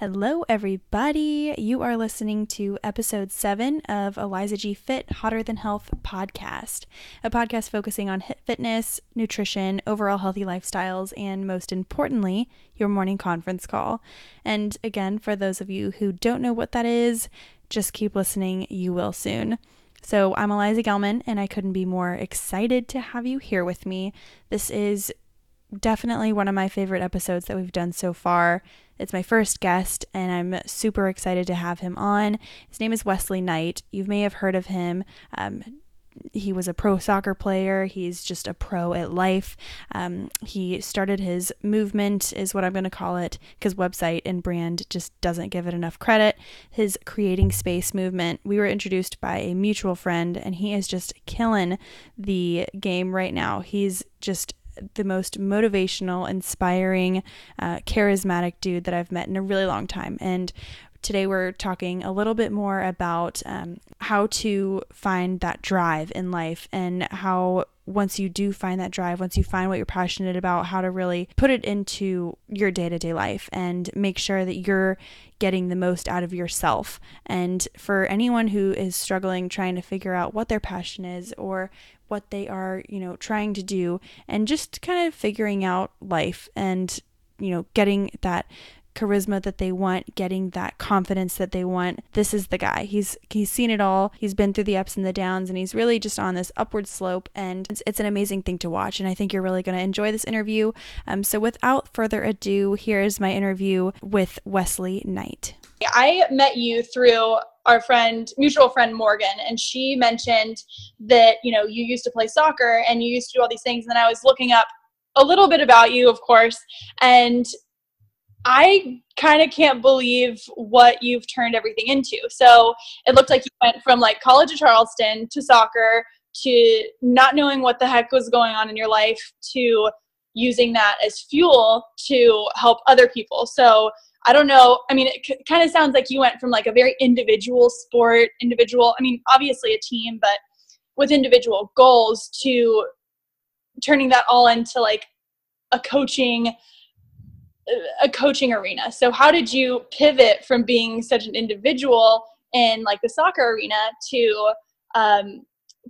Hello, everybody. You are listening to episode seven of Eliza G Fit Hotter Than Health podcast, a podcast focusing on fitness, nutrition, overall healthy lifestyles, and most importantly, your morning conference call. And again, for those of you who don't know what that is, just keep listening. You will soon. So, I'm Eliza Gelman, and I couldn't be more excited to have you here with me. This is definitely one of my favorite episodes that we've done so far. It's my first guest, and I'm super excited to have him on. His name is Wesley Knight. You may have heard of him. Um, he was a pro soccer player. He's just a pro at life. Um, he started his movement, is what I'm going to call it, because website and brand just doesn't give it enough credit. His creating space movement. We were introduced by a mutual friend, and he is just killing the game right now. He's just the most motivational, inspiring, uh, charismatic dude that I've met in a really long time. And today we're talking a little bit more about um, how to find that drive in life and how once you do find that drive, once you find what you're passionate about, how to really put it into your day to day life and make sure that you're getting the most out of yourself. And for anyone who is struggling trying to figure out what their passion is or what they are, you know, trying to do and just kind of figuring out life and, you know, getting that charisma that they want, getting that confidence that they want. This is the guy. He's he's seen it all. He's been through the ups and the downs and he's really just on this upward slope and it's, it's an amazing thing to watch and I think you're really going to enjoy this interview. Um so without further ado, here is my interview with Wesley Knight. I met you through our friend, mutual friend Morgan, and she mentioned that, you know, you used to play soccer and you used to do all these things. And then I was looking up a little bit about you, of course, and I kind of can't believe what you've turned everything into. So it looked like you went from like college of Charleston to soccer to not knowing what the heck was going on in your life to using that as fuel to help other people. So I don't know. I mean, it c- kind of sounds like you went from like a very individual sport, individual, I mean, obviously a team, but with individual goals to turning that all into like a coaching a coaching arena. So how did you pivot from being such an individual in like the soccer arena to um,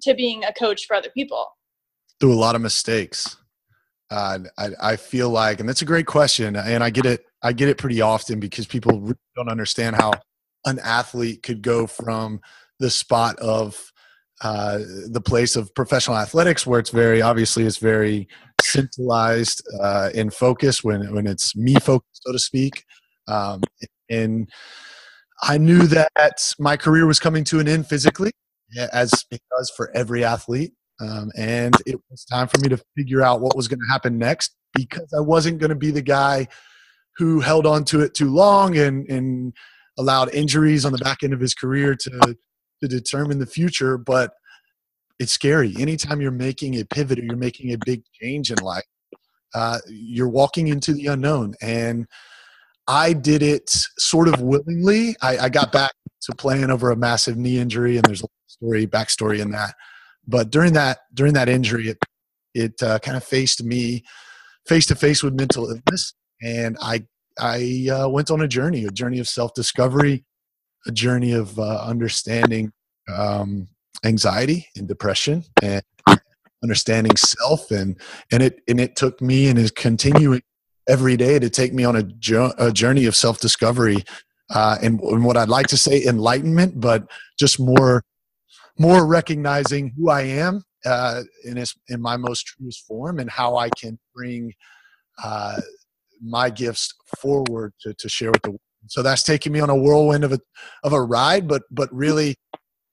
to being a coach for other people? Through a lot of mistakes. Uh, I, I feel like, and that's a great question, and I get it I get it pretty often because people really don't understand how an athlete could go from the spot of uh, the place of professional athletics, where it's very obviously it's very centralized uh, in focus when when it's me focused, so to speak. Um, and I knew that my career was coming to an end physically, as it does for every athlete. Um, and it was time for me to figure out what was going to happen next because I wasn't going to be the guy who held on to it too long and, and allowed injuries on the back end of his career to, to determine the future. But it's scary. Anytime you're making a pivot or you're making a big change in life, uh, you're walking into the unknown. And I did it sort of willingly. I, I, got back to playing over a massive knee injury, and there's a story, backstory in that. But during that during that injury, it it uh, kind of faced me face to face with mental illness, and I I uh, went on a journey, a journey of self discovery, a journey of uh, understanding um, anxiety and depression, and understanding self, and and it and it took me and is continuing every day to take me on a, jo- a journey of self discovery, uh, and, and what I'd like to say enlightenment, but just more more recognizing who I am uh, in its, in my most truest form and how I can bring uh, my gifts forward to, to share with the world. So that's taking me on a whirlwind of a of a ride, but but really,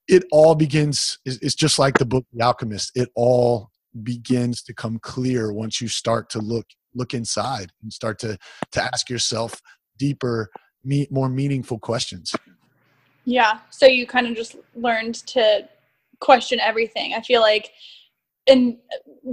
it all begins. It's just like the book The Alchemist. It all begins to come clear once you start to look look inside and start to to ask yourself deeper, meet more meaningful questions. Yeah. So you kind of just learned to question everything. I feel like in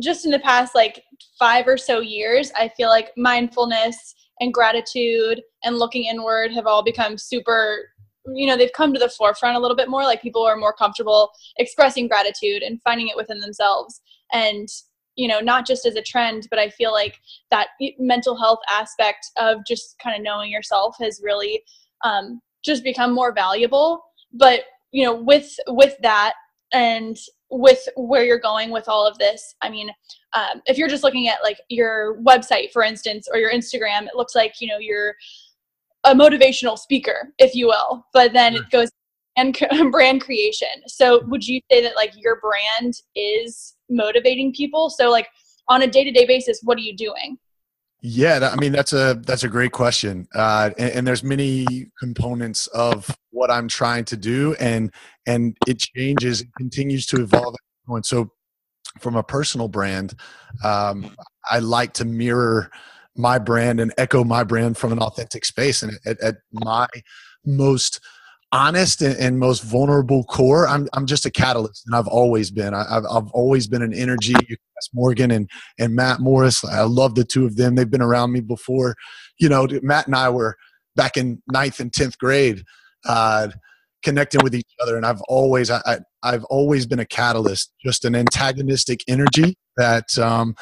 just in the past like five or so years, I feel like mindfulness and gratitude and looking inward have all become super you know they've come to the forefront a little bit more like people are more comfortable expressing gratitude and finding it within themselves. And you know not just as a trend but i feel like that mental health aspect of just kind of knowing yourself has really um, just become more valuable. But you know with with that and with where you're going with all of this i mean um, if you're just looking at like your website for instance or your instagram it looks like you know you're a motivational speaker if you will but then it goes and brand creation. So would you say that like your brand is motivating people? So like on a day-to-day basis what are you doing? Yeah, I mean that's a that's a great question, uh, and, and, there's many components of what I'm trying to do, and and it changes, it continues to evolve. And so, from a personal brand, um, I like to mirror my brand and echo my brand from an authentic space, and at, at my most honest and, and, most vulnerable core, I'm I'm just a catalyst, and I've always been. I, have I've always been an energy. Morgan and and Matt Morris. I love the two of them. They've been around me before. You know, Matt and I were back in ninth and tenth grade, uh, connecting with each other, and I've always I, I've always been a catalyst, just an antagonistic energy that um,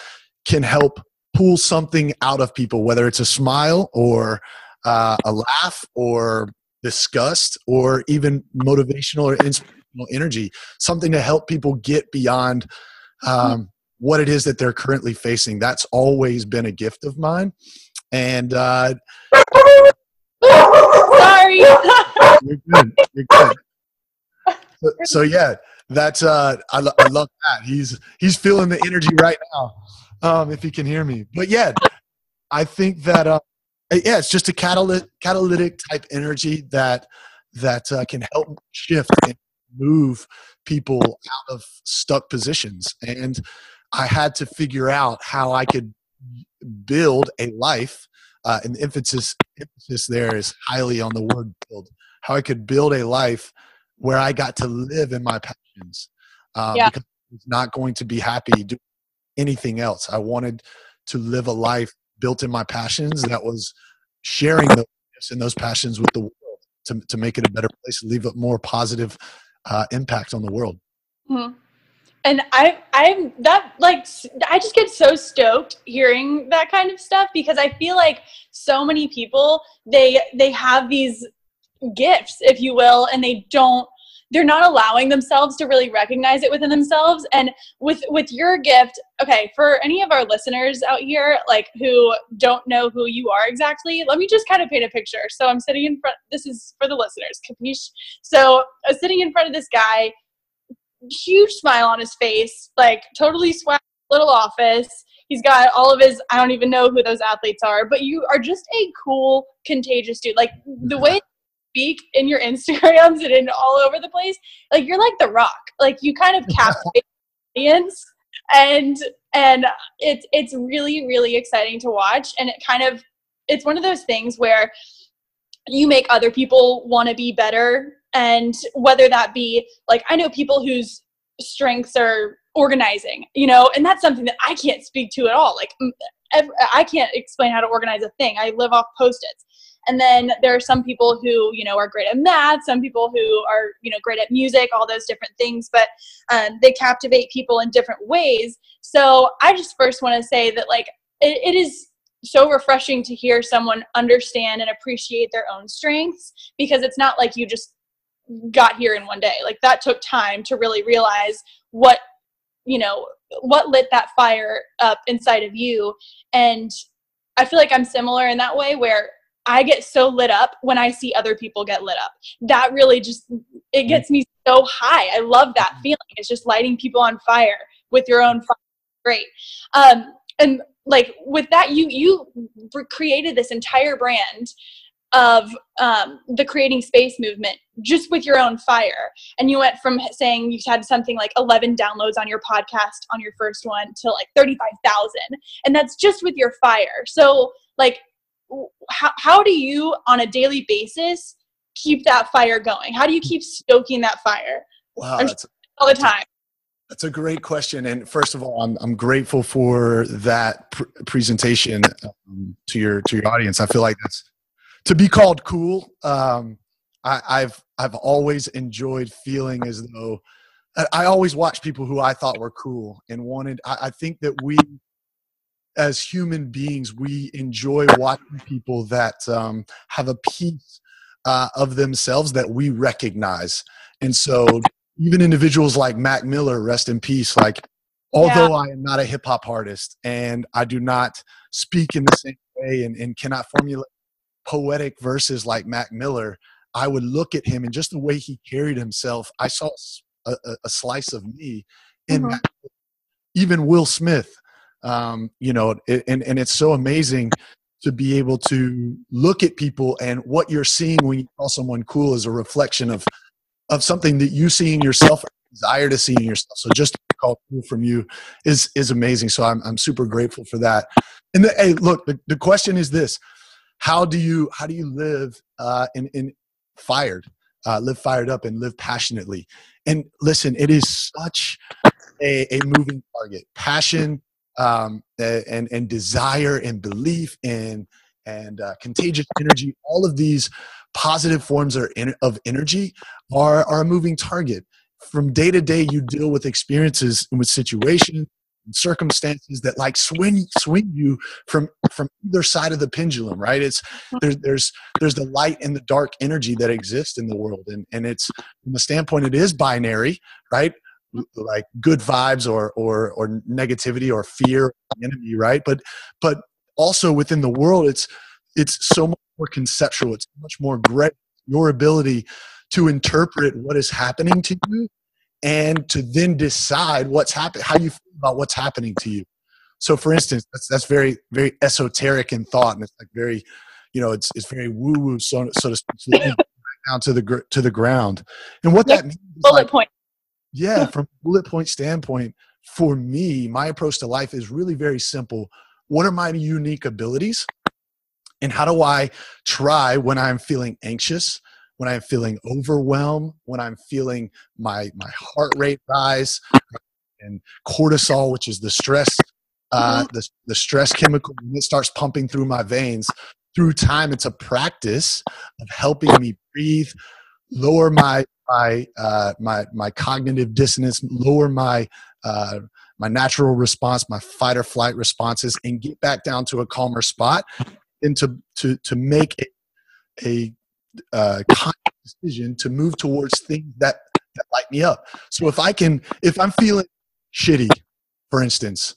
can help pull something out of people, whether it's a smile or uh, a laugh or disgust or even motivational or inspirational energy, something to help people get beyond um, what it is that they're currently facing. That's always been a gift of mine. And uh, sorry, you're good. You're good. So, so yeah, that's uh, I, lo- I love that. He's he's feeling the energy right now. Um, if he can hear me, but yeah, I think that uh, uh, yeah, it's just a catalytic, catalytic type energy that that uh, can help shift and move people out of stuck positions. And I had to figure out how I could build a life. Uh, and the emphasis emphasis there is highly on the word build. How I could build a life where I got to live in my passions. Um, yeah. Because I was not going to be happy doing anything else. I wanted to live a life built in my passions that was sharing those and those passions with the world to, to make it a better place, leave a more positive uh, impact on the world. Mm-hmm. And I, I'm that like I just get so stoked hearing that kind of stuff because I feel like so many people they they have these gifts, if you will, and they don't they're not allowing themselves to really recognize it within themselves. And with with your gift okay for any of our listeners out here like who don't know who you are exactly let me just kind of paint a picture. So i'm sitting in front this is for the listeners capiche so i'm sitting in front of this guy huge smile on his face like totally swag little office. He's got all of his i don't even know who those athletes are but you are just a cool contagious dude. Like the mm-hmm. way speak in your Instagrams and in all over the place, like you're like the rock. Like you kind of captivate the audience and and it's it's really, really exciting to watch. And it kind of it's one of those things where you make other people want to be better and whether that be like I know people whose strengths are organizing, you know, and that's something that I can't speak to at all. Like I can't explain how to organize a thing. I live off post-its. And then there are some people who, you know, are great at math, some people who are, you know, great at music, all those different things, but um, they captivate people in different ways. So I just first want to say that, like, it, it is so refreshing to hear someone understand and appreciate their own strengths because it's not like you just got here in one day. Like, that took time to really realize what you know what lit that fire up inside of you and i feel like i'm similar in that way where I get so lit up when I see other people get lit up. That really just it gets me so high. I love that feeling. It's just lighting people on fire with your own fire. Great. Um, and like with that, you you created this entire brand of um, the creating space movement just with your own fire and you went from saying you had something like 11 downloads on your podcast on your first one to like 35,000 and that's just with your fire so like how, how do you on a daily basis keep that fire going? How do you keep stoking that fire? Wow that's, all the time. That's a great question and first of all i'm, I'm grateful for that pr- presentation um, to your to your audience. I feel like that's to be called cool um, I, i've i've always enjoyed feeling as though I, I always watched people who I thought were cool and wanted. I, I think that we, as human beings, we enjoy watching people that um, have a piece uh, of themselves that we recognize. And so, even individuals like Mac Miller, rest in peace, like although yeah. I am not a hip hop artist and I do not speak in the same way and, and cannot formulate poetic verses like Mac Miller, I would look at him and just the way he carried himself, I saw a, a, a slice of me in mm-hmm. even Will Smith. Um, you know, and and it's so amazing to be able to look at people and what you're seeing when you call someone cool is a reflection of of something that you see in yourself desire to see in yourself. So just call cool from you is is amazing. So i'm, I'm super grateful for that. And the, hey look the, the question is this. How do you how do you live uh in in fired uh live fired up and live passionately? And listen it is such a, a moving target. Passion um, and and desire and belief and and uh, contagious energy. All of these positive forms of, of energy are are a moving target. From day to day, you deal with experiences and with situations and circumstances that like swing swing you from from either side of the pendulum right it's there's there's there's the light and the dark energy that exists in the world and and it's from the standpoint it is binary right like good vibes or or or negativity or fear enemy right? But but also within the world it's it's so much more conceptual it's much more great your ability to interpret what is happening to you and to then decide what's happening how you feel about what's happening to you. So for instance that's that's very very esoteric in thought and it's like very you know it's it's very woo woo so, so to speak down to the to the ground. And what yep. that means bullet like, point yeah, from bullet point standpoint, for me, my approach to life is really very simple. What are my unique abilities? And how do I try when I'm feeling anxious, when I'm feeling overwhelmed, when I'm feeling my my heart rate rise and cortisol, which is the stress, uh, mm-hmm. the, the stress chemical, when it starts pumping through my veins, through time, it's a practice of helping me breathe, lower my my uh, my my cognitive dissonance, lower my uh, my natural response, my fight or flight responses, and get back down to a calmer spot, and to to to make a, a uh, conscious decision to move towards things that that light me up. So if I can, if I'm feeling shitty, for instance,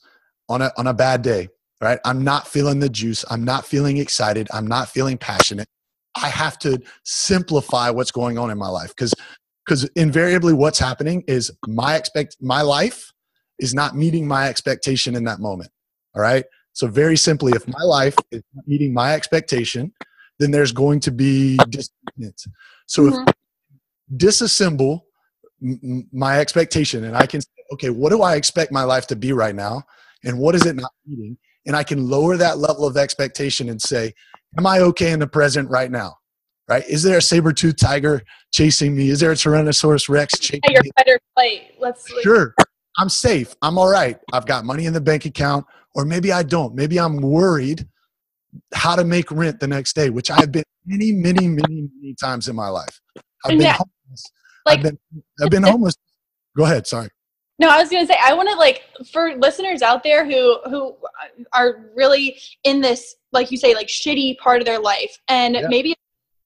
on a on a bad day, right? I'm not feeling the juice. I'm not feeling excited. I'm not feeling passionate. I have to simplify what's going on in my life because because invariably what's happening is my expect my life is not meeting my expectation in that moment. All right. So very simply, if my life is meeting my expectation, then there's going to be disagreement. So mm-hmm. if disassemble m- my expectation and I can say, okay, what do I expect my life to be right now? And what is it not meeting? And I can lower that level of expectation and say, am I okay in the present right now? Right? Is there a saber tooth tiger chasing me? Is there a Tyrannosaurus Rex chasing your me? better fight. Let's sure. I'm safe. I'm all right. I've got money in the bank account, or maybe I don't. Maybe I'm worried how to make rent the next day, which I've been many, many, many, many times in my life. I've been yeah. homeless. Like, I've been, I've been homeless. Go ahead. Sorry. No, I was gonna say I want to like for listeners out there who who are really in this, like you say, like shitty part of their life, and yeah. maybe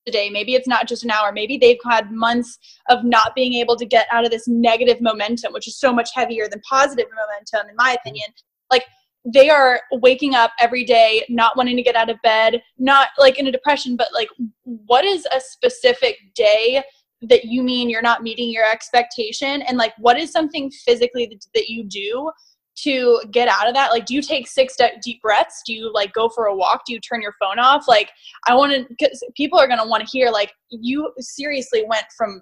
today, maybe it's not just an hour, maybe they've had months of not being able to get out of this negative momentum, which is so much heavier than positive momentum, in my opinion. Like they are waking up every day not wanting to get out of bed, not like in a depression, but like what is a specific day that you mean you're not meeting your expectation and like what is something physically that, that you do to get out of that? Like do you take six deep breaths? Do you like go for a walk? Do you turn your phone off? Like i want to because people are going to want to hear like you seriously went from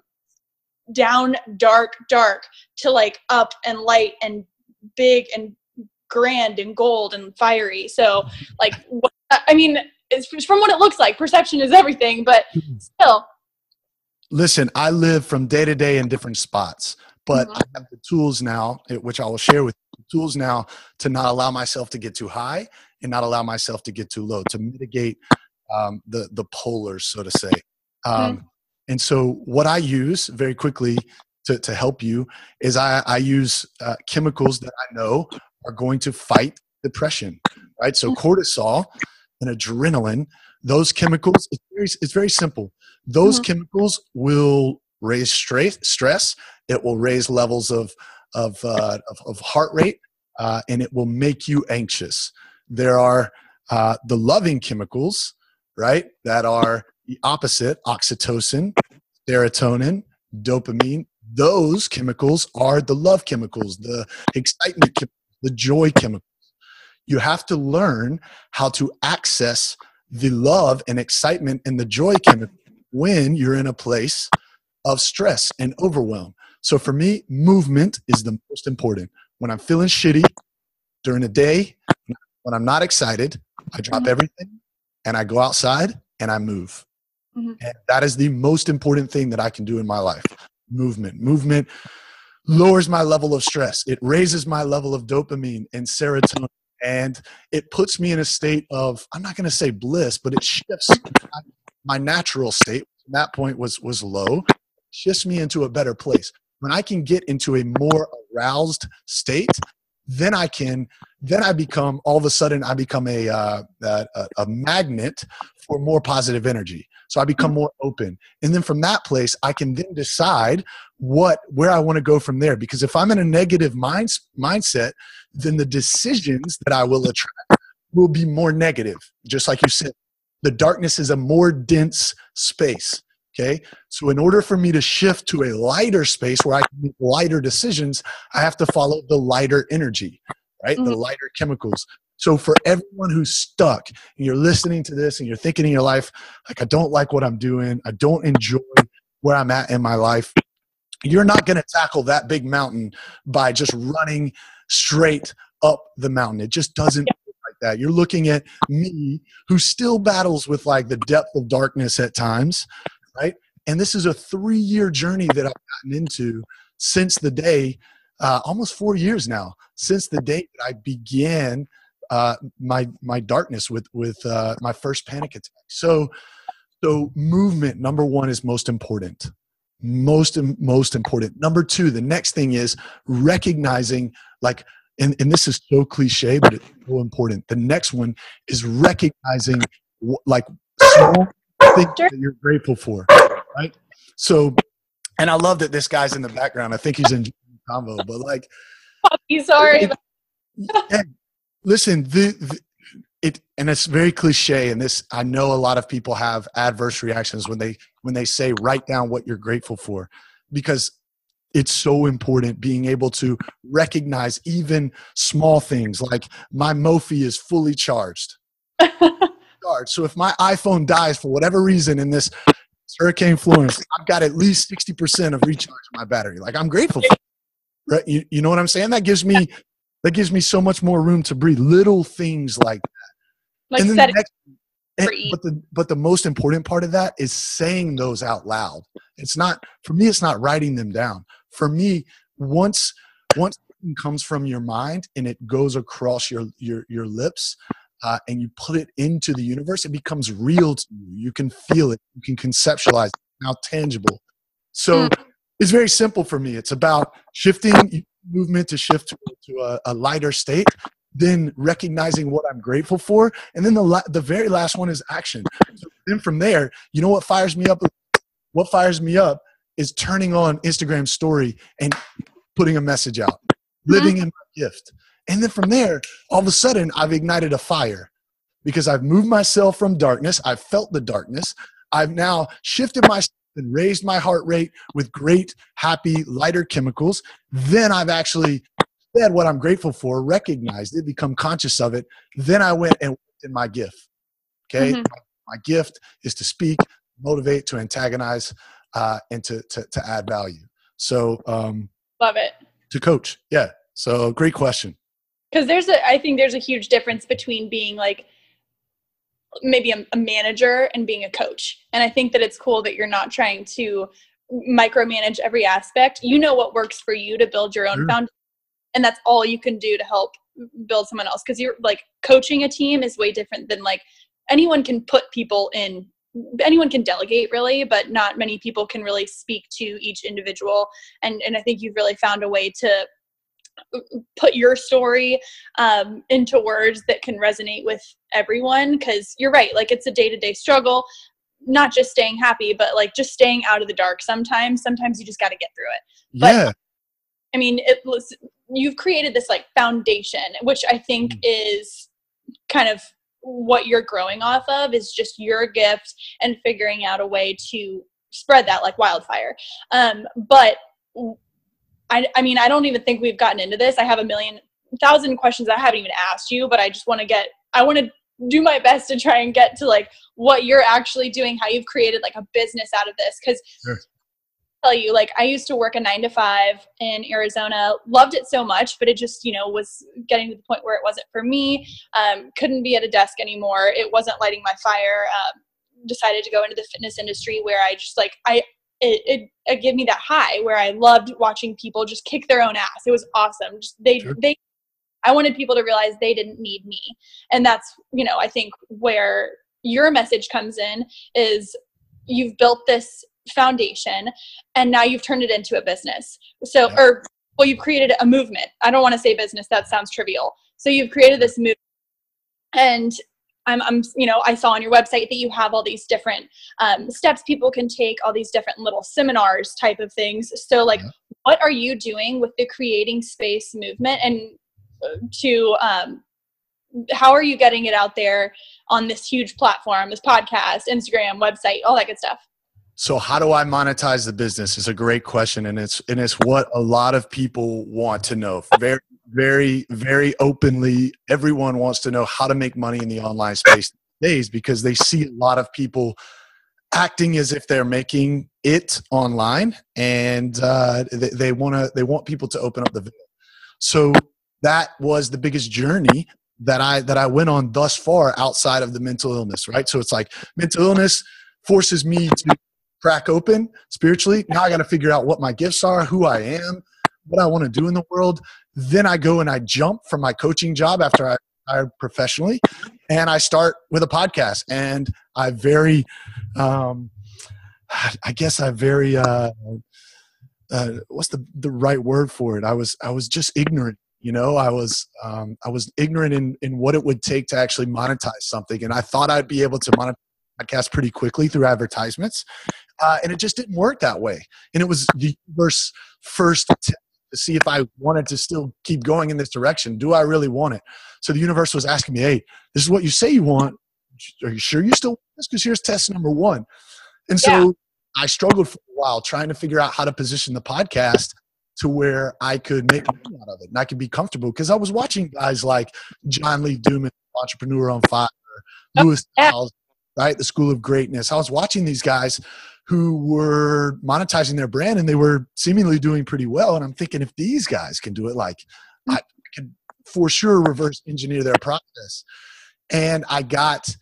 down dark dark to like up and light and big and grand and gold and fiery. So like what, i mean it's from what it looks like. Perception is everything but mm-hmm. still. Listen, I live from day to day in different spots, but mm-hmm. I have the tools now, which I will share with you, tools now to not allow myself to get too high and not allow myself to get too low to mitigate um, the the polars, so to say. Um, mm-hmm. And so, what I use very quickly to, to help you is I, I use uh, chemicals that I know are going to fight depression, right? So cortisol and adrenaline, those chemicals, it's very, it's very simple. Those mm-hmm. chemicals will raise stress, stress. It will raise levels of, of, uh, of, of, heart rate, uh, and it will make you anxious. There are uh, the loving chemicals, right, that are the opposite oxytocin, serotonin, dopamine. Those chemicals are the love chemicals, the excitement chemicals, the joy chemicals. You have to learn how to access the love and excitement and the joy chemical when you're in a place of stress and overwhelm. So for me, movement is the most important. When I'm feeling shitty during the day, when I'm not excited, I drop mm-hmm. everything and I go outside and I move. Mm-hmm. And that is the most important thing that I can do in my life. Movement. Movement lowers my level of stress. It raises my level of dopamine and serotonin. And it puts me in a state of, I'm not going to say bliss, but it shifts my natural state. that point was was low, shifts me into a better place. When I can get into a more aroused state, then I can then I become all of a sudden I become a uh, a, a magnet for more positive energy. So I become more open, and then from that place I can then decide what where I want to go from there. Because if I'm in a negative mind mindset, then the decisions that I will attract will be more negative. Just like you said, the darkness is a more dense space. Okay. So, in order for me to shift to a lighter space where I can make lighter decisions, I have to follow the lighter energy, right? Mm-hmm. The lighter chemicals. So, for everyone who's stuck and you're listening to this and you're thinking in your life, like, I don't like what I'm doing, I don't enjoy where I'm at in my life, you're not going to tackle that big mountain by just running straight up the mountain. It just doesn't like that. You're looking at me who still battles with like the depth of darkness at times, right? And this is a three year journey that I've gotten into since the day, uh, almost four years now, since the day that I began uh, my my darkness with with uh, my first panic attack. So, so movement number one is most important. Most most important. Number two, the next thing is recognizing like and, and this is so cliche, but it's so important. The next one is recognizing like small things that you're grateful for, right? So, and I love that this guy's in the background. I think he's in combo, but like, Puppy, sorry. It, it, listen, the, the it and it's very cliche and this i know a lot of people have adverse reactions when they when they say write down what you're grateful for because it's so important being able to recognize even small things like my Mophie is fully charged. so if my iPhone dies for whatever reason in this Hurricane Florence, I've got at least 60% of recharge my battery. Like I'm grateful for right? You, you know what I'm saying? That gives me that gives me so much more room to breathe. Little things like that. Like and then the next, and, but the but the most important part of that is saying those out loud. It's not for me. It's not writing them down. For me, once once comes from your mind and it goes across your your your lips, uh, and you put it into the universe, it becomes real to you. You can feel it. You can conceptualize it. Now tangible. So mm. it's very simple for me. It's about shifting movement to shift to, to a, a lighter state then recognizing what I'm grateful for, and then the la- the very last one is action. So then from there, you know what fires me up? What fires me up is turning on Instagram story and putting a message out, mm-hmm. living in my gift. And then from there, all of a sudden, I've ignited a fire because I've moved myself from darkness. I've felt the darkness. I've now shifted myself and raised my heart rate with great, happy, lighter chemicals. Then I've actually said what I'm grateful for, recognized it, become conscious of it. Then I went and in my gift. Okay. Mm-hmm. My gift is to speak, motivate, to antagonize, uh, and to, to, to add value. So, um, love it. To coach. Yeah. So, great question. Because there's a, I think there's a huge difference between being like maybe a, a manager and being a coach. And I think that it's cool that you're not trying to micromanage every aspect. You know what works for you to build your own sure. foundation. And that's all you can do to help build someone else. Because you're like coaching a team is way different than like anyone can put people in anyone can delegate really but not many people can really speak to each individual and and i think you've really found a way to put your story um, into words that can resonate with everyone because you're right like it's a day-to-day struggle. Not just staying happy but like just staying out of the dark sometimes. Sometimes you just got to get through it. But, yeah. I mean it was you've created this like foundation which i think mm. is kind of what you're growing off of is just your gift and figuring out a way to spread that like wildfire. Um, but I, I mean i don't even think we've gotten into this. I have a million thousand questions i haven't even asked you but i just want to get i want to do my best to try and get to like what you're actually doing how you've created like a business out of this. Because sure. tell you like i used to work a nine to five in arizona loved it so much but it just you know was getting to the point where it wasn't for me um, couldn't be at a desk anymore. It wasn't lighting my fire um, decided to go into the fitness industry where i just like i it, it, it gave me that high where I loved watching people just kick their own ass. It was awesome. Just they sure. they I wanted people to realize they didn't need me. And that's, you know, I think where your message comes in is you've built this foundation and now you've turned it into a business. So, yeah. or, well, you've created a movement. I don't want to say business, that sounds trivial. So you've created this movement. And I'm, I'm, you know, I saw on your website that you have all these different um, steps people can take, all these different little seminars type of things. So, like, yeah. what are you doing with the creating space movement? And to um, how are you getting it out there on this huge platform, this podcast, Instagram, website, all that good stuff? So how do I monetize the business is a great question and it's and it's what a lot of people want to know. Very very very openly everyone wants to know how to make money in the online space days because they see a lot of people acting as if they're making it online and uh, they, they want to they want people to open up the. So that was the biggest journey that I that I went on thus far outside of the mental illness, right? So it's like mental illness forces me to crack open spiritually. Now I got to figure out what my gifts are, who I am, what I want to do in the world. Then I go and I jump from my coaching job after I retired professionally, and I start with a podcast. And I very, um, I guess I very, uh, uh, what's the the right word for it? I was I was just ignorant you know i was um, i was ignorant in in what it would take to actually monetize something and i thought i'd be able to monetize podcast pretty quickly through advertisements uh, and it just didn't work that way. And it was the universe first attempt to see if i wanted to still keep going in this direction. Do i really want it? So the universe was asking me hey this is what you say you want. Are you sure you still want this? Because here's test number one. And so yeah. i struggled for a while trying to figure out how to position the podcast to where I could make money out of it and I could be comfortable because I was watching guys like John Lee Dumas, Entrepreneur on Fire, oh, Lewis Howes, right? The School of Greatness. I was watching these guys who were monetizing their brand and they were seemingly doing pretty well. And I'm thinking, if these guys can do it, like. I can for sure reverse engineer their process. And I got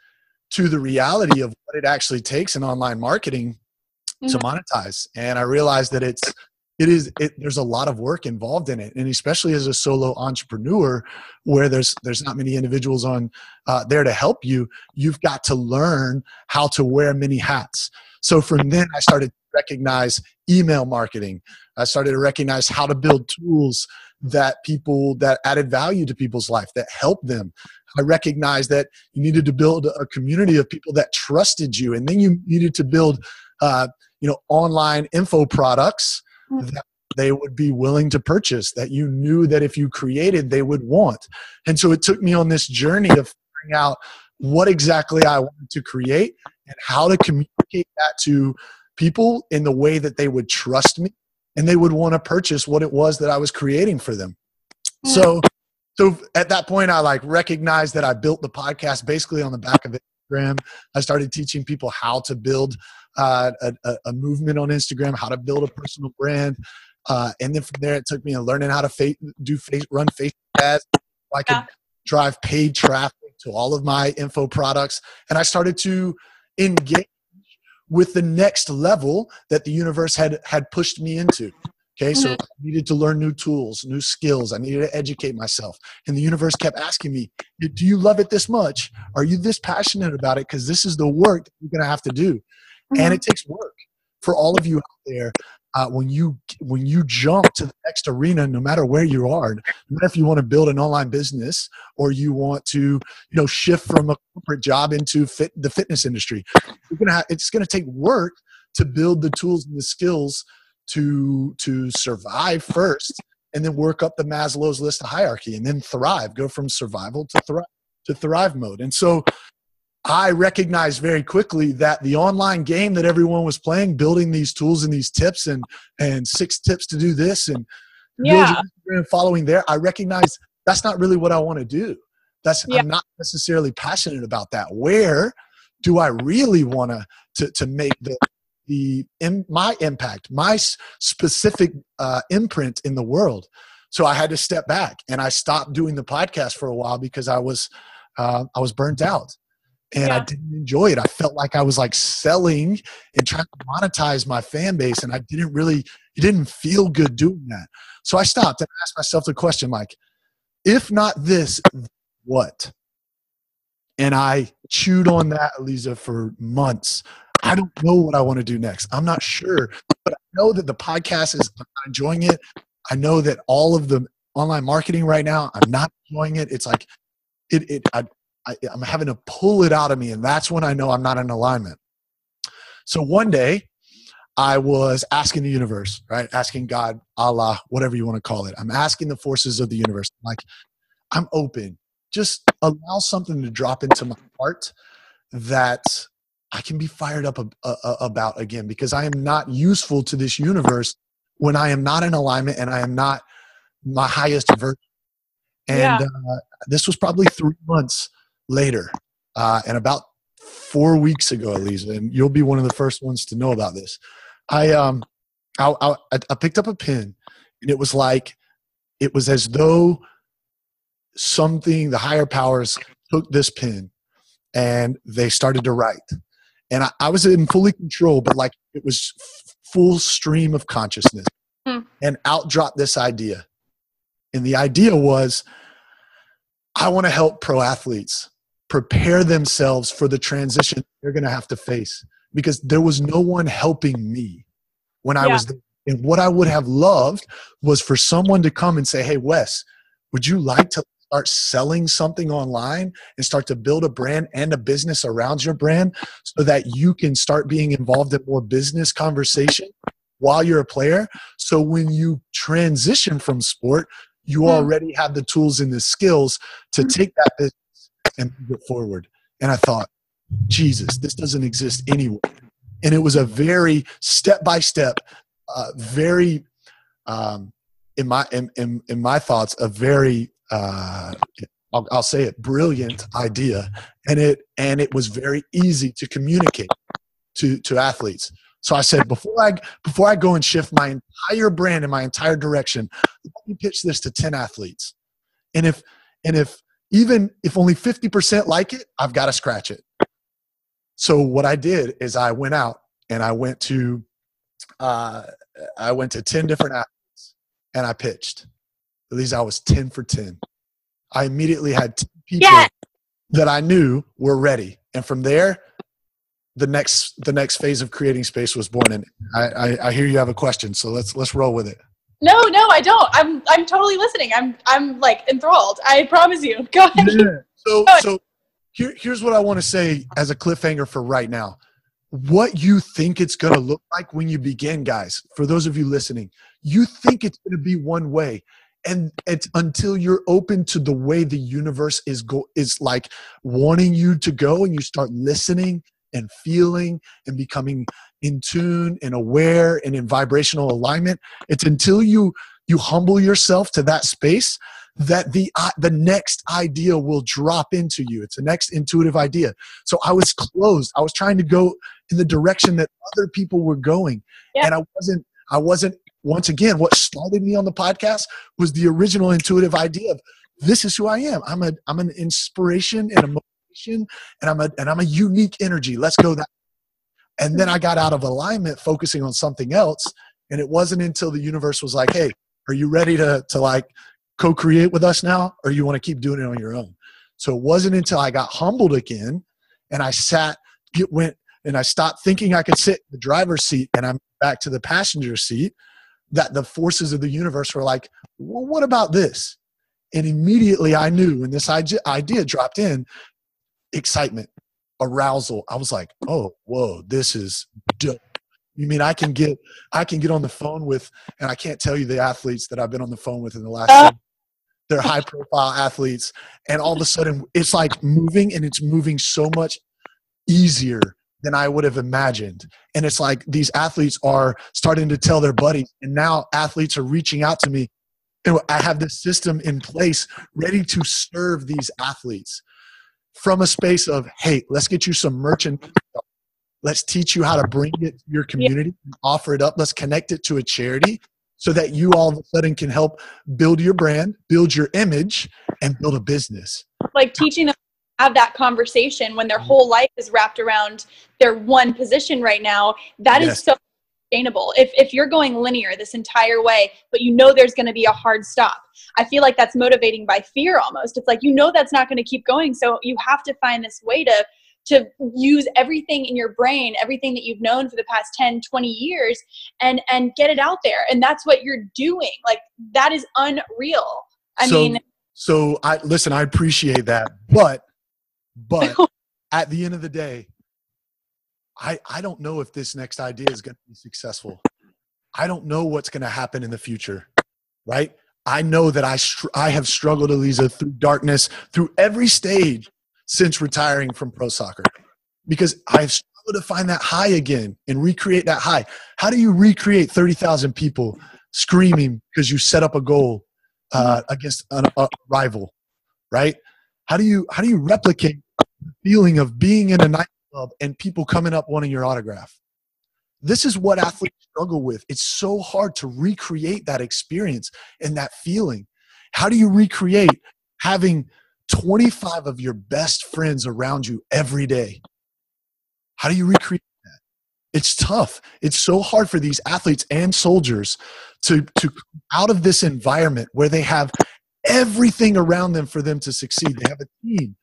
to the reality of what it actually takes in online marketing mm-hmm. to monetize. And I realized that it's it is it, there's a lot of work involved in it and especially as a solo entrepreneur where there's there's not many individuals on uh, there to help you you've got to learn how to wear many hats so from then i started to recognize email marketing. I started to recognize how to build tools that people that added value to people's life that helped them. I recognized that you needed to build a community of people that trusted you and then you needed to build uh, you know online info products Mm. that they would be willing to purchase that you knew that if you created they would want. And so it took me on this journey of figuring out what exactly i wanted to create and how to communicate that to people in the way that they would trust me and they would want to purchase what it was that i was creating for them mm. so so at that point i like recognized that i built the podcast basically on the back of instagram i started teaching people how to build uh, a, a, movement on Instagram, how to build a personal brand. Uh, and then from there, it took me learning how to fa- do face, run Facebook ads. So I could yeah. drive paid traffic to all of my info products. And I started to engage with the next level that the universe had had pushed me into. Okay, so Mhm. I needed to learn new tools, new skills. I needed to educate myself. And the universe kept asking me, Do you love it this much? Are you this passionate about it? Because this is the work that you're going to have to do. Mm-hmm. And it takes work for all of you out there. Uh, when you when you jump to the next arena, no matter where you are, no matter if you want to build an online business or you want to, you know, shift from a corporate job into fit, the fitness industry, you're gonna have, it's to take work to build the tools and the skills to to survive first and then work up the maslow's list of hierarchy and then thrive go from survival to thrive to thrive mode. And so i recognized very quickly that the online game that everyone was playing building these tools and these tips and and six tips to do this and Yeah. Following there i recognized that's not really what i want to do that's Yeah. i'm not necessarily passionate about that where do i really want to to to make the the in, my impact, my specific uh, imprint in the world. So I had to step back and I stopped doing the podcast for a while because I was uh, I was burnt out and I didn't enjoy it. I felt like I was like selling and trying to monetize my fan base, and I didn't really it didn't feel good doing that. So I stopped and asked myself the question, like, if not this, what? And I chewed on that, Lisa, for months. I don't know what I want to do next. I'm not sure, but I know that the podcast is I'm not enjoying it. I know that all of the online marketing right now, I'm not enjoying it. It's like it. it I, I, I'm having to pull it out of me, and that's when I know I'm not in alignment. So one day, I was asking the universe, right? Asking God, Allah, whatever you want to call it. I'm asking the forces of the universe. I'm like, I'm open. Just allow something to drop into my heart that I can be fired up ab- about again because I am not useful to this universe when I am not in alignment and I am not my highest version. And Yeah. uh, this was probably three months later, uh, and about four weeks ago, Elisa, and you'll be one of the first ones to know about this. I um, I, I, I picked up a pen, and it was like, it was as though something, the higher powers, took this pen, and they started to write and I, I was in fully control, but like it was full stream of consciousness. Hmm. And out dropped this idea. And the idea was I want to help pro athletes prepare themselves for the transition they're going to have to face because there was no one helping me when I Yeah. was there. And what I would have loved was for someone to come and say, Hey, Wes, would you like to start selling something online and start to build a brand and a business around your brand so that you can start being involved in more business conversation while you're a player. So when you transition from sport, you Hmm. already have the tools and the skills to Hmm. take that business and it forward. And I thought, Jesus, this doesn't exist anywhere. And it was a very step by step, very, um, in my in, in, in my thoughts, a very uh, I'll, I'll say it brilliant idea and it and it was very easy to communicate to to athletes so i said before i before i go and shift my entire brand and my entire direction let me pitch this to 10 athletes and if and if even if only 50% like it i've got to scratch it so what i did is i went out and i went to uh, i went to 10 different athletes and i pitched at least I was 10 for 10. I immediately had 10 people Yes. that I knew were ready. And from there, the next the next phase of creating space was born. And I, I, I hear you have a question, so let's let's roll with it. No, no, I don't. I'm I'm totally listening. I'm I'm like enthralled. I promise you. Go ahead. So Go. so here, here's what I want to say as a cliffhanger for right now. What you think it's going to look like when you begin, guys. For those of you listening, you think it's going to be one way, and it's until you're open to the way the universe is go is like wanting you to go, and you start listening and feeling and becoming in tune and aware and in vibrational alignment. It's until you you humble yourself to that space that the uh, the next idea will drop into you. It's the next intuitive idea. So I was closed. I was trying to go in the direction that other people were going, Yeah. and I wasn't. I wasn't. Once again, what started me on the podcast was the original intuitive idea of this is who I am. I'm a I'm an inspiration and a and I'm a and I'm a unique energy. Let's go that. And then I got out of alignment, focusing on something else, And it wasn't until the universe was like, hey, are you ready to, to like co create with us now? Or you want to keep doing it on your own? So it wasn't until I got humbled again and I sat, get, went, and I stopped thinking I could sit in the driver's seat and I'm back to the passenger seat that the forces of the universe were like, well, what about this? And immediately I knew when this idea dropped in, excitement, arousal. I was like, oh, whoa, this is dope. You mean I can get I can get on the phone with, and I can't tell you the athletes that I've been on the phone with in the last. Uh, they're high profile athletes, and all of a sudden it's like moving, and it's moving so much easier than I would have imagined. And it's like these athletes are starting to tell their buddies, and now athletes are reaching out to me. And I have this system in place ready to serve these athletes from a space of, hey, let's get you some merchandise Let's teach you how to bring it to your community and offer it up. Let's connect it to a charity so that you all of a sudden can help build your brand, build your image, and build a business. Like teaching them have that conversation when their mm-hmm. whole life is wrapped around their one position right now. That yes. is so sustainable. If if you're going linear this entire way, but you know there's going to be a hard stop. I feel like that's motivating by fear almost. It's like you know that's not going to keep going, so you have to find this way to to use everything in your brain everything that you've known for the past 10 20 years and and get it out there. And that's what you're doing. Like that is unreal. I so, mean so i listen i appreciate that but but at the end of the day i i don't know if this next idea is going to be successful. I don't know what's going to happen in the future right i know that i str- i have struggled Eliza through darkness through every stage since retiring from pro soccer because I've struggled to find that high again and recreate that high. How do you recreate 30,000 people screaming because you set up a goal uh, against a, a rival, right? How do you how do you replicate the feeling of being in a nightclub and people coming up wanting your autograph? This is what athletes struggle with. It's so hard to recreate that experience and that feeling. How do you recreate having 25 of your best friends around you every day. How do you recreate that? It's tough. It's so hard for these athletes and soldiers to, to out of this environment where they have everything around them for them to succeed. They have a team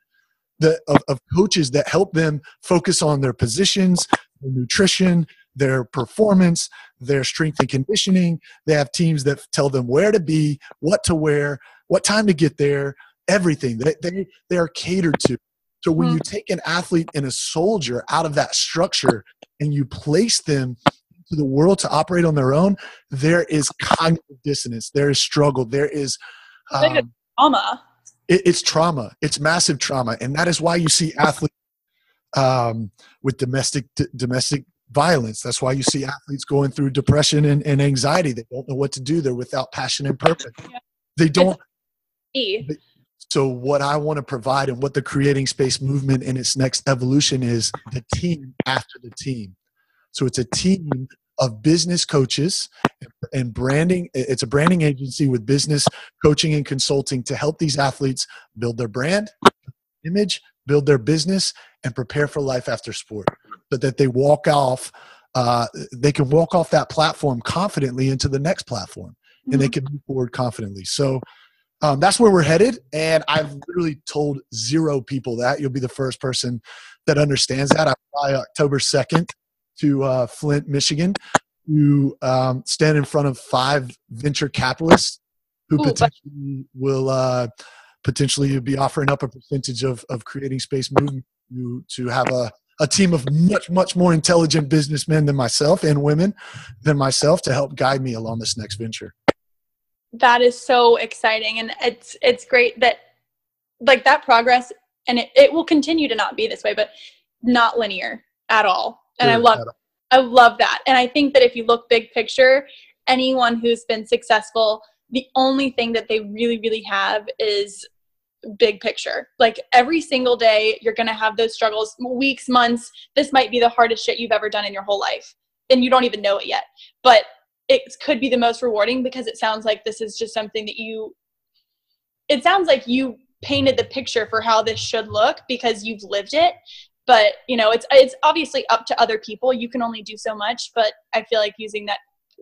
that, of, of coaches that help them focus on their positions, their nutrition, their performance, their strength and conditioning. They have teams that tell them where to be, what to wear, what time to get there, everything. They, they, they are catered to. So when mm-hmm. you take an athlete and a soldier out of that structure and you place them into the world to operate on their own, there is cognitive dissonance. There is struggle. There is um, trauma. It, it's trauma. It's massive trauma, and that is why you see athletes um, with domestic d- domestic violence. That's why you see athletes going through depression and, and, anxiety. They don't know what to do. They're without passion and purpose. They don't. They, so, what I want to provide and what the creating space movement in its next evolution is the team after the team. So, it's a team of business coaches and branding. It's a branding agency with business coaching and consulting to help these athletes build their brand, image, build their business, and prepare for life after sport so that they walk off. Uh, they can walk off that platform confidently into the next platform and they mm-hmm. can move forward confidently. So, um, that's where we're headed. And I've literally told zero people that. You'll be the first person that understands that. I fly October 2nd to uh, Flint, Michigan to um, stand in front of five venture capitalists who Ooh, potentially will uh, potentially be offering up a percentage of, of creating space movement to, to have a, a team of much, much more intelligent businessmen than myself and women than myself to help guide me along this next venture. That is so exciting and it's it's great that like that progress and it, it will continue to not be this way but not linear at all. And i love i love that. And i think that if you look big picture anyone who's been successful the only thing that they really really have is big picture. Like every single day you're going to have those struggles weeks months. This might be the hardest shit you've ever done in your whole life and you don't even know it yet. But it could be the most rewarding because it sounds like this is just something that you it sounds like you painted the picture for how this should look because you've lived it. But you know it's it's obviously up to other people. You can only do so much but i feel like using that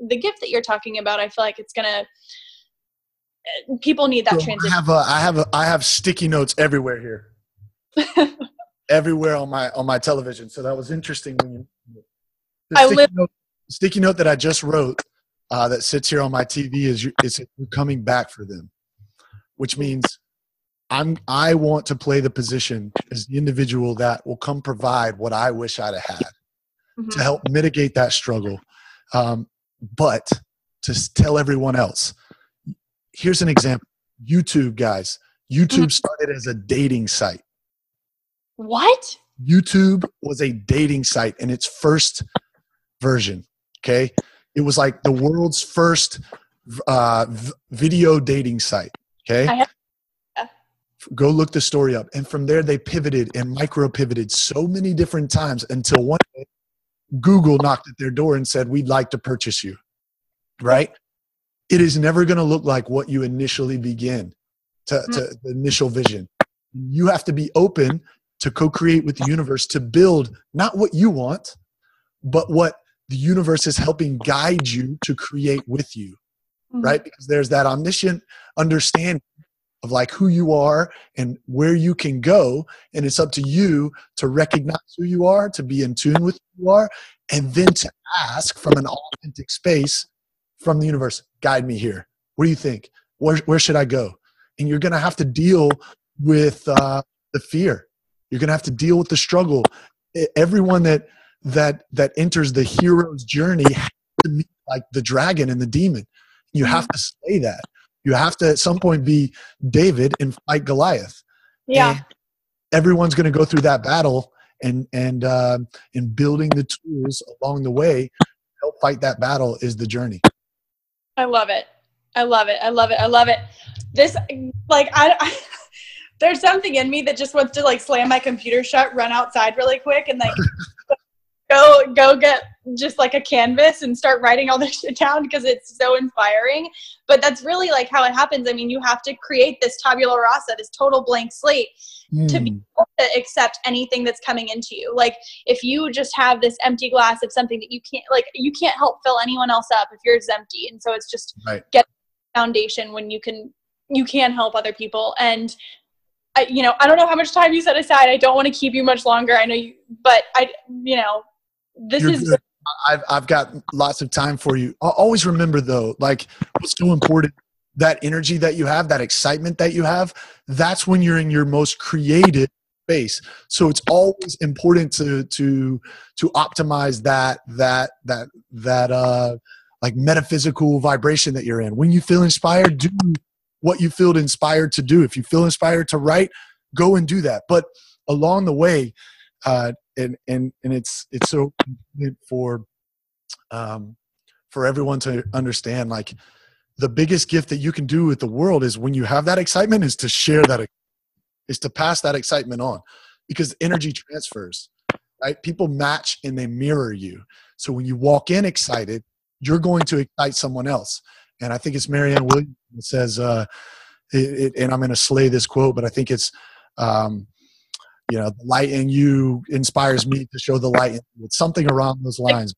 the gift that you're talking about, I feel like it's gonna people need that So transition. I have a, I have a, I have sticky notes everywhere here, everywhere on my on my television. So that was interesting when you. The I sticky, live- note, sticky note that I just wrote uh, that sits here on my TV is you, is you're coming back for them, which means I'm I want to play the position as the individual that will come provide what I wish I'd have had Mhm. to help mitigate that struggle. Um, but to tell everyone else, here's an example YouTube, guys. YouTube started as a dating site. What? YouTube was a dating site in its first version. Okay. It was like the world's first uh, video dating site. Okay. I have- yeah. Go look the story up. And from there, they pivoted and micro pivoted so many different times until one day Google knocked at their door and said, We'd like to purchase you. Right? It is never going to look like what you initially begin to, to the initial vision. You have to be open to co create with the universe to build not what you want, but what the universe is helping guide you to create with you Mhm. right? Because there's that omniscient understanding of like who you are and where you can go. And it's up to you to recognize who you are, to be in tune with who you are, and then to ask from an authentic space from the universe, guide me here. What do you think? Where, where should I go? And you're going to have to deal with uh, the fear. You're going to have to deal with the struggle. Everyone that that that enters the hero's journey has to meet like the dragon and the demon. You have to slay that. You have to at some point be David and fight Goliath. Yeah. And everyone's going to go through that battle, and and um and building the tools along the way to help fight that battle is the journey. I love it. I love it. I love it. I love it. This, like, I, I there's something in me that just wants to like slam my computer shut, run outside really quick, and like go go get just like a canvas and start writing all this shit down because it's so inspiring. But that's really like how it happens. I mean, you have to create this tabula rasa, this total blank slate, to be Mm, able to accept anything that's coming into you. Like if you just have this empty glass of something that you can't like you can't help fill anyone else up if yours is empty. And so it's just Right. get foundation when you can you can help other people. And I you know, I don't know how much time you set aside. I don't want to keep you much longer. I know you but I you know, this You're is good. I've I've got lots of time for you. Al- Always remember though, like what's so important that energy that you have, that excitement that you have, that's when you're in your most creative space. So it's always important to to to optimize that that that that uh like metaphysical vibration that you're in. When you feel inspired, do what you feel inspired to do. If you feel inspired to write, go and do that. But along the way, uh, and and and it's it's so for um, for everyone to understand like the biggest gift that you can do with the world is when you have that excitement is to share that is to pass that excitement on because energy transfers right? People match and they mirror you. So when you walk in excited you're going to excite someone else. And i think it's marianne williams that says uh it, it, and i'm going to slay this quote but i think it's um you know the light in you inspires me to show the light in you. it's something around those lines.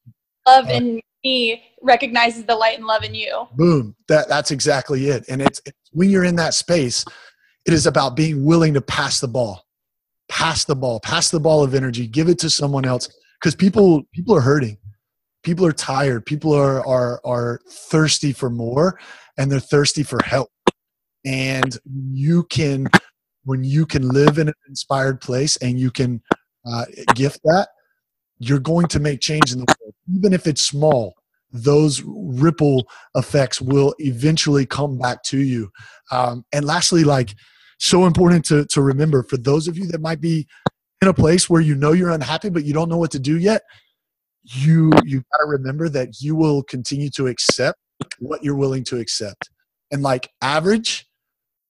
love uh, in me recognizes the light and love in you. boom. That that's exactly it. And it's, it's when you're in that space it is about being willing to pass the ball. Pass the ball. Pass the ball of energy. Give it to someone else. Because people people are hurting. People are tired. People are are are thirsty for more and they're thirsty for help. And you can when you can live in an inspired place and you can uh, gift that you're going to make change in the world. Even if it's small those ripple effects will eventually come back to you. Um, and lastly like so important to, to remember for those of you that might be in a place where you know you're unhappy but you don't know what to do yet you you got to remember that you will continue to accept what you're willing to accept. And like average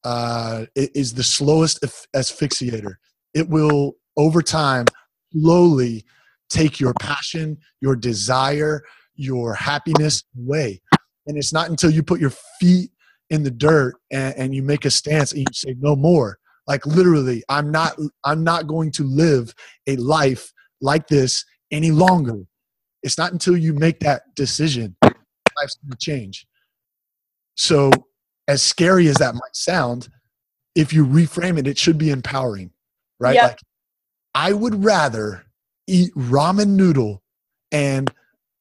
uh, is the slowest asphyxiator. It will over time slowly take your passion your desire your happiness away. And it's not until you put your feet in the dirt and, and you make a stance and you say no more. Like literally i'm not i'm not going to live a life like this any longer. It's not until you make that decision life's to change. So, as scary as that might sound, if you reframe it, it should be empowering, right? Yep. Like, I would rather eat ramen noodle and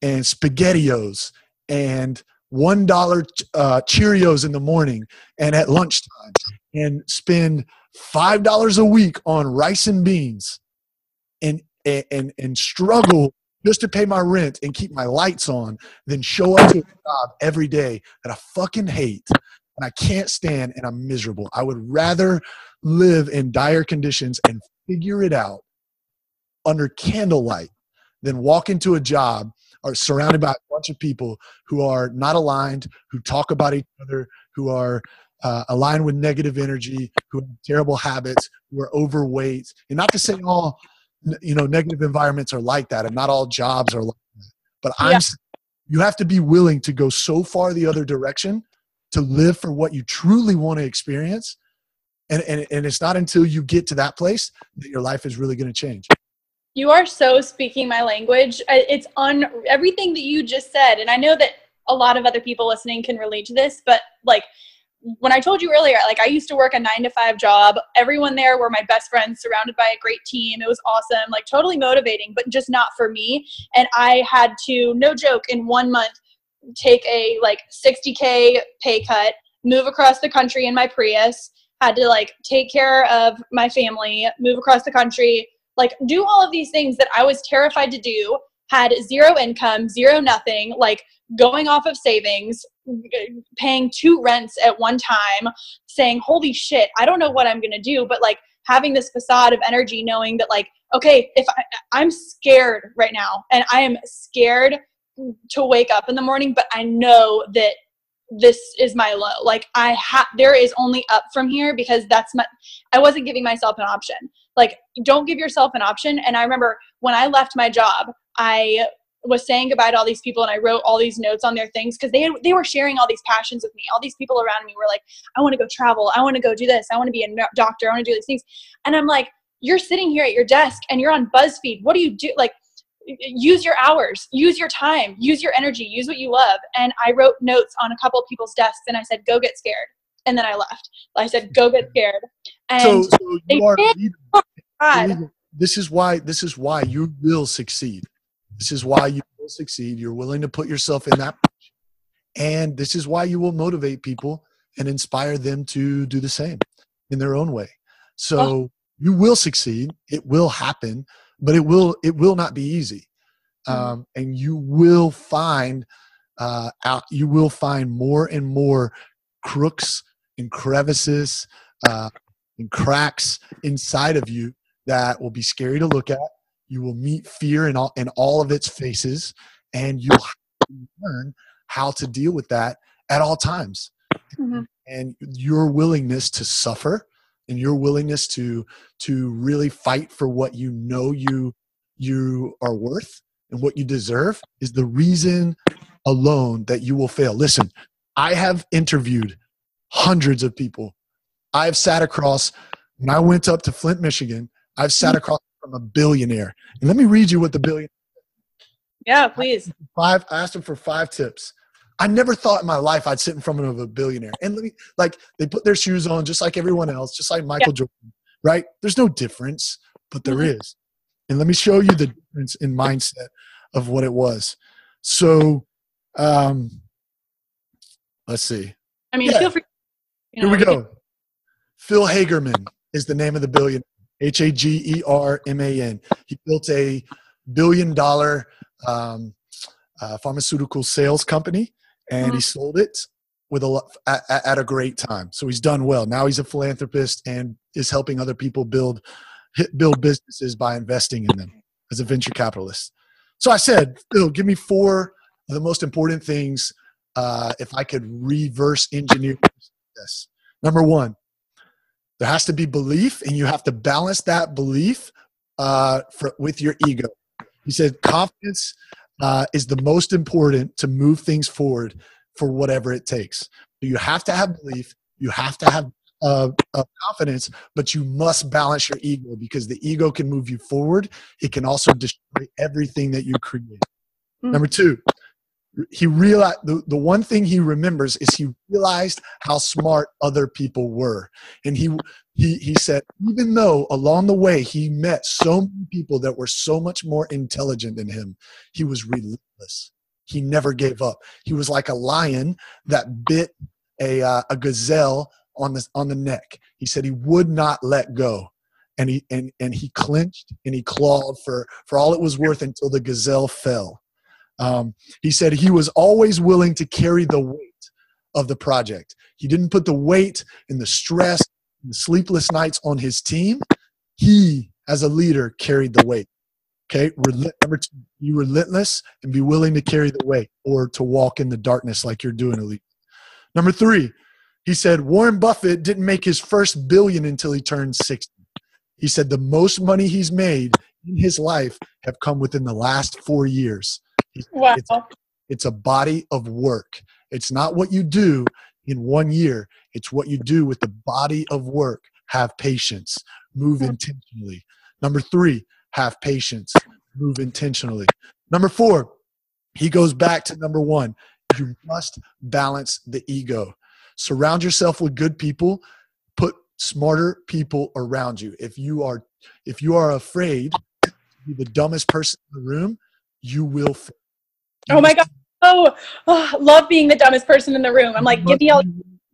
and spaghettios and one dollar uh, Cheerios in the morning and at lunchtime, and spend five dollars a week on rice and beans, and and and struggle just to pay my rent and keep my lights on, than show up to a job every day that I fucking hate and I can't stand and I'm miserable. I would rather live in dire conditions and figure it out under candlelight than walk into a job or surrounded by a bunch of people who are not aligned, who talk about each other, who are uh, aligned with negative energy, who have terrible habits, who are overweight. And not to say all you know negative environments are like that, and not all jobs are like that. But I'm Yeah. you have to be willing to go so far the other direction to live for what you truly want to experience. And, and, and it's not until you get to that place that your life is really going to change. You are so speaking my language. It's on everything that you just said. And I know that a lot of other people listening can relate to this, but like when I told you earlier, like I used to work a nine to five job. Everyone there were my best friends, surrounded by a great team. It was awesome, like totally motivating, but just not for me. And I had to, no joke, in one month, take a like 60K pay cut, move across the country in my Prius, had to like take care of my family, move across the country, like do all of these things that I was terrified to do, had zero income, zero nothing, like going off of savings, paying two rents at one time, saying, Holy shit, I don't know what I'm gonna do, but like having this facade of energy, knowing that, like, okay, if I, I'm scared right now and I am scared to wake up in the morning, but I know that this is my low. Like I have, there is only up from here because that's my, I wasn't giving myself an option. Like don't give yourself an option. And I remember when I left my job, I was saying goodbye to all these people and I wrote all these notes on their things because they, they were sharing all these passions with me. All these people around me were like, I want to go travel. I want to go do this. I want to be a doctor. I want to do these things. And I'm like, you're sitting here at your desk and you're on BuzzFeed. What do you do? Like, use your hours, use your time, use your energy, use what you love. And I wrote notes on a couple of people's desks and I said, go get scared. And then I left. I said, go get scared. And So, so you are did. Oh God, this is why this is why you will succeed. This is why you will succeed. You're willing to put yourself in that position. And this is why you will motivate people and inspire them to do the same in their own way. So oh. you will succeed. It will happen, but it will it will not be easy. Mhm. Um, and you will find uh, out you will find more and more crooks and crevices uh, and cracks inside of you that will be scary to look at. You will meet fear in all in all of its faces, and you'll learn how to deal with that at all times. Mhm. And your willingness to suffer and your willingness to to really fight for what you know you you are worth and what you deserve is the reason alone that you will fail. Listen, I have interviewed hundreds of people. I've sat across when I went up to Flint, Michigan, I've sat hmm. across from a billionaire. And let me read you what the billionaire. yeah, please. five I asked him for five tips. I never thought in my life I'd sit in front of a billionaire. And let me like they put their shoes on just like everyone else, just like Michael Jordan, right? There's no difference, but there Mhm. is. And let me show you the difference in mindset of what it was. So um let's see. I mean, Yeah. feel free. you Here we know, go. Phil Hagerman is the name of the billionaire. H A G E R M A N. He built a billion dollar um, uh, pharmaceutical sales company, and he sold it with a lo- at, at a great time. So he's done well. Now he's a philanthropist and is helping other people build build businesses by investing in them as a venture capitalist. So I said, Phil, give me four of the most important things uh, if I could reverse engineer this. Number one, there has to be belief, and you have to balance that belief uh, for, with your ego. He said confidence uh, is the most important to move things forward for whatever it takes. You have to have belief, you have to have uh, uh, confidence, but you must balance your ego because the ego can move you forward. It can also destroy everything that you create. Mm. Number two, he realized the, the one thing he remembers is he realized how smart other people were. And he he he said even though along the way he met so many people that were so much more intelligent than him he was relentless. He never gave up. He was like a lion that bit a uh, a gazelle on the on the neck. He said he would not let go. And he and and he clenched and he clawed for for all it was worth until the gazelle fell um, he said he was always willing to carry the weight of the project. He didn't put the weight and the stress and the sleepless nights on his team. He, as a leader, carried the weight. Okay, number two, be relentless and be willing to carry the weight or to walk in the darkness like you're doing, Eliza. Number three, he said Warren Buffett didn't make his first billion until he turned 60. He said the most money he's made in his life have come within the last four years. Wow. It's, it's a body of work. It's not what you do in one year, it's what you do with the body of work. Have patience, move intentionally. Number three, have patience, move intentionally. Number four, he goes back to number one. You must balance the ego. Surround yourself with good people. Put smarter people around you. If you are if you are afraid to be the dumbest person in the room, you will oh my god. Oh, oh, love being the dumbest person in the room. I'm like give me all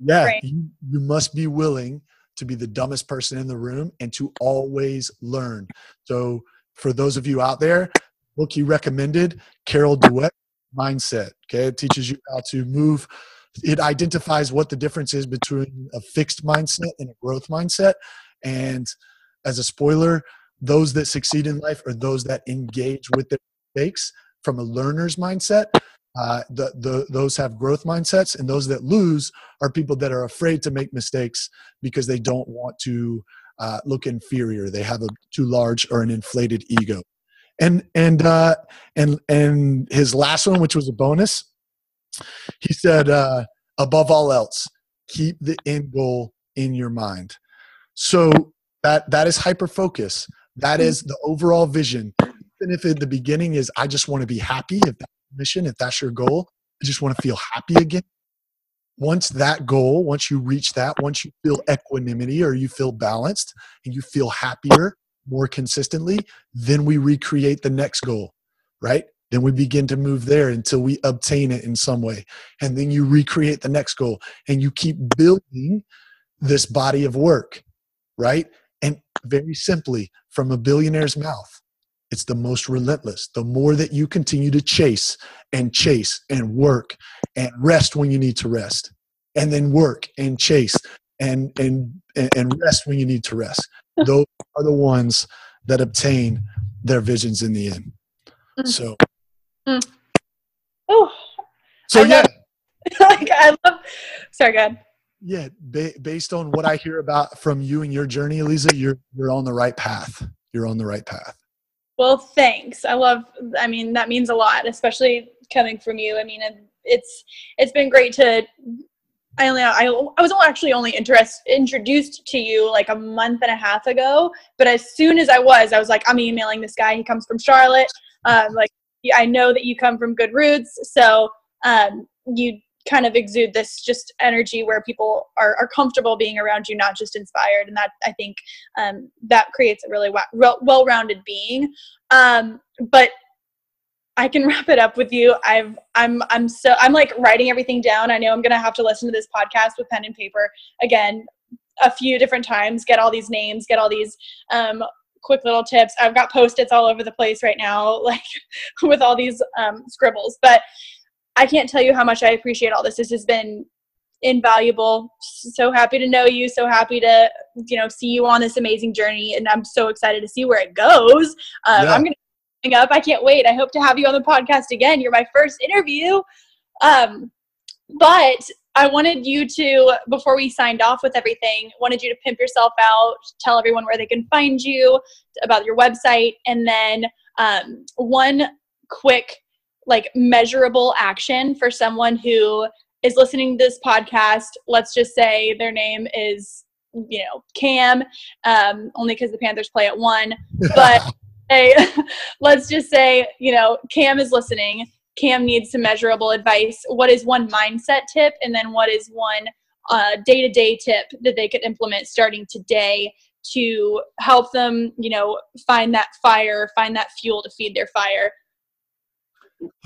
yeah you, you must be willing to be the dumbest person in the room and to always learn. So for those of you out there book you recommended carol dweck mindset okay? It teaches you how to move. It identifies what the difference is between a fixed mindset and a growth mindset. And as a spoiler those that succeed in life are those that engage with their mistakes from a learner's mindset. Uh, the, the, those have growth mindsets, and those that lose are people that are afraid to make mistakes because they don't want to uh, look inferior. They have a too large or an inflated ego. And and uh, and and his last one, which was a bonus, he said, uh, above all else, keep the end goal in your mind. So that that is hyper focus. That is the overall vision even if at the beginning is I just want to be happy, if that's mission, if that's your goal, I just want to feel happy again. Once that goal, once you reach that, once you feel equanimity or you feel balanced and you feel happier more consistently, then we recreate the next goal, right? Then we begin to move there until we obtain it in some way. And then you recreate the next goal and you keep building this body of work, right? And very simply, from a billionaire's mouth, it's the most relentless. The more that you continue to chase and chase and work and rest when you need to rest, and then work and chase and and and rest when you need to rest. Those are the ones that obtain their visions in the end. Mm. So, mm. oh, so I yeah, love, like I love. Sorry, God. Yeah, ba- based on what I hear about from you and your journey, Eliza, you're you're on the right path. You're on the right path. Well, thanks. I love. I mean, that means a lot, especially coming from you. I mean, it's it's been great to. I only I, I was actually only interest, introduced to you like a month and a half ago. But as soon as I was, I was like, I'm emailing this guy. He comes from Charlotte. Um, like I know that you come from good roots, so um, you kind of exude this just energy where people are, are comfortable being around you not just inspired and that i think um, that creates a really well-rounded being um, but I can wrap it up with you. I've I'm I'm so I'm like writing everything down. I know I'm gonna have to listen to this podcast with pen and paper again a few different times, get all these names, get all these um, quick little tips. I've got post-its all over the place right now, like with all these um, scribbles. But I can't tell you how much I appreciate all this. This has been invaluable. So happy to know you. So happy to you know see you on this amazing journey, and I'm so excited to see where it goes. Um, yeah. I'm gonna hang up. I can't wait. I hope to have you on the podcast again. You're my first interview. Um, but I wanted you to, before we signed off with everything, wanted you to pimp yourself out, tell everyone where they can find you, about your website, and then um, one quick like measurable action for someone who is listening to this podcast let's just say their name is you know cam um, only because the panthers play at one but hey let's just say you know cam is listening Cam needs some measurable advice. What is one mindset tip? And then what is one day to day tip that they could implement starting today to help them, you know, find that fire, find that fuel to feed their fire?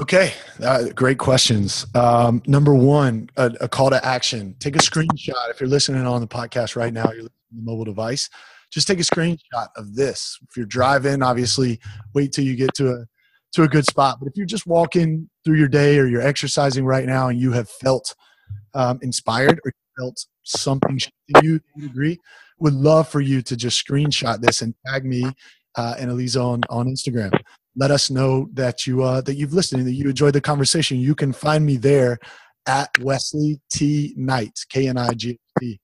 Okay, uh, great questions. Um, number one, a, a, call to action. Take a screenshot. If you're listening on the podcast right now, you're listening the mobile device. Just take a screenshot of this. If you're driving, obviously, wait till you get to a to a good spot. But if you're just walking through your day or you're exercising right now and you have felt um, inspired or felt something in you to a degree, would love for you to just screenshot this and tag me uh, and Eliza on, on Instagram. Let us know that you uh, that you've listened and that you enjoyed the conversation. You can find me there at Wesley T Knight K N I G T.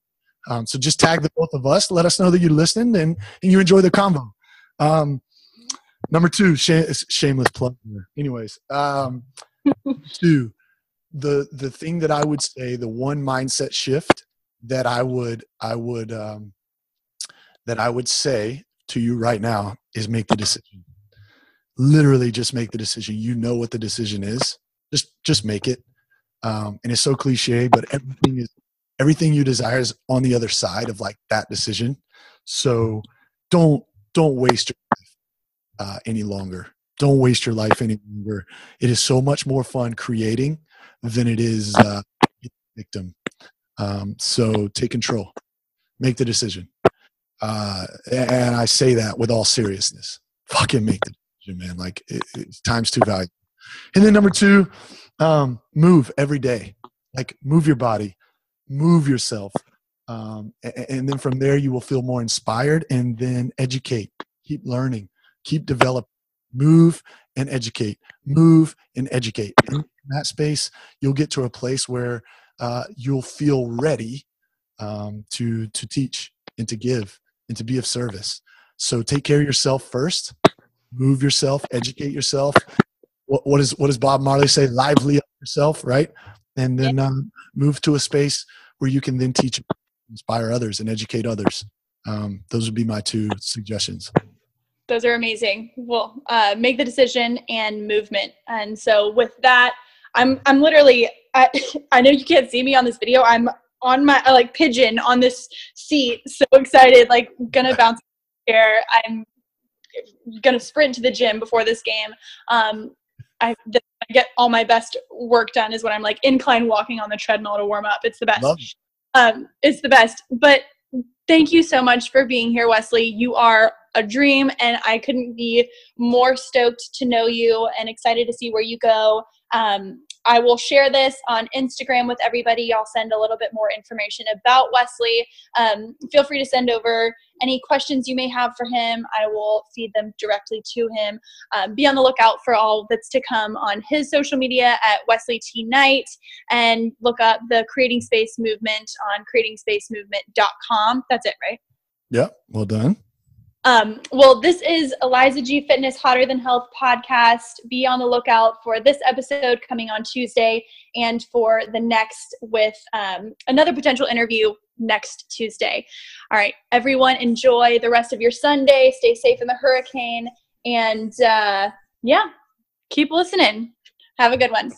Um, so just tag the both of us. Let us know that you listened and, and you enjoy the convo. Um, number two, sh- shameless plug. Anyways, um, two, the the thing that I would say, the one mindset shift that I would I would um, that I would say to you right now is make the decision. Literally, just make the decision. You know what the decision is. Just just make it. Um, and it's so cliche, but everything is everything you desire is on the other side of like that decision. So don't don't waste your life uh, any longer. Don't waste your life any longer. It is so much more fun creating than it is uh, victim. Um, so take control, make the decision. Uh, and I say that with all seriousness. Fucking make the man. Like it, time's too valuable. And then number two, um, move every day. Like move your body, move yourself. Um, and, and then from there, you will feel more inspired and then educate, keep learning, keep developing, move and educate, move and educate. In that space, you'll get to a place where uh, you'll feel ready um, to, to teach and to give and to be of service. So take care of yourself first, move yourself, educate yourself. What, what, is, what does Bob Marley say? Lively up yourself, right? And then um, move to a space where you can then teach, inspire others, and educate others. Um, those would be my two suggestions. Those are amazing. Well, uh, make the decision and movement. And so with that, I'm I'm literally I, I know you can't see me on this video. I'm on my like pigeon on this seat, so excited, like gonna bounce here. I'm gonna sprint to the gym before this game. Um, I, I get all my best work done is when I'm like incline walking on the treadmill to warm up. It's the best. Um, it's the best. But thank you so much for being here, Wesley. You are a dream, and I couldn't be more stoked to know you and excited to see where you go. Um, I will share this on Instagram with everybody. I'll send a little bit more information about Wesley. Um, feel free to send over any questions you may have for him. I will feed them directly to him. Um, be on the lookout for all that's to come on his social media at Wesley T. Knight and look up the Creating Space Movement on creatingspacemovement.com. That's it, right? Yeah, well done. Um, well, this is Eliza G Fitness Hotter Than Health podcast. Be on the lookout for this episode coming on Tuesday and for the next with um, another potential interview next Tuesday. All right, everyone, enjoy the rest of your Sunday. Stay safe in the hurricane. And uh, yeah, keep listening. Have a good one.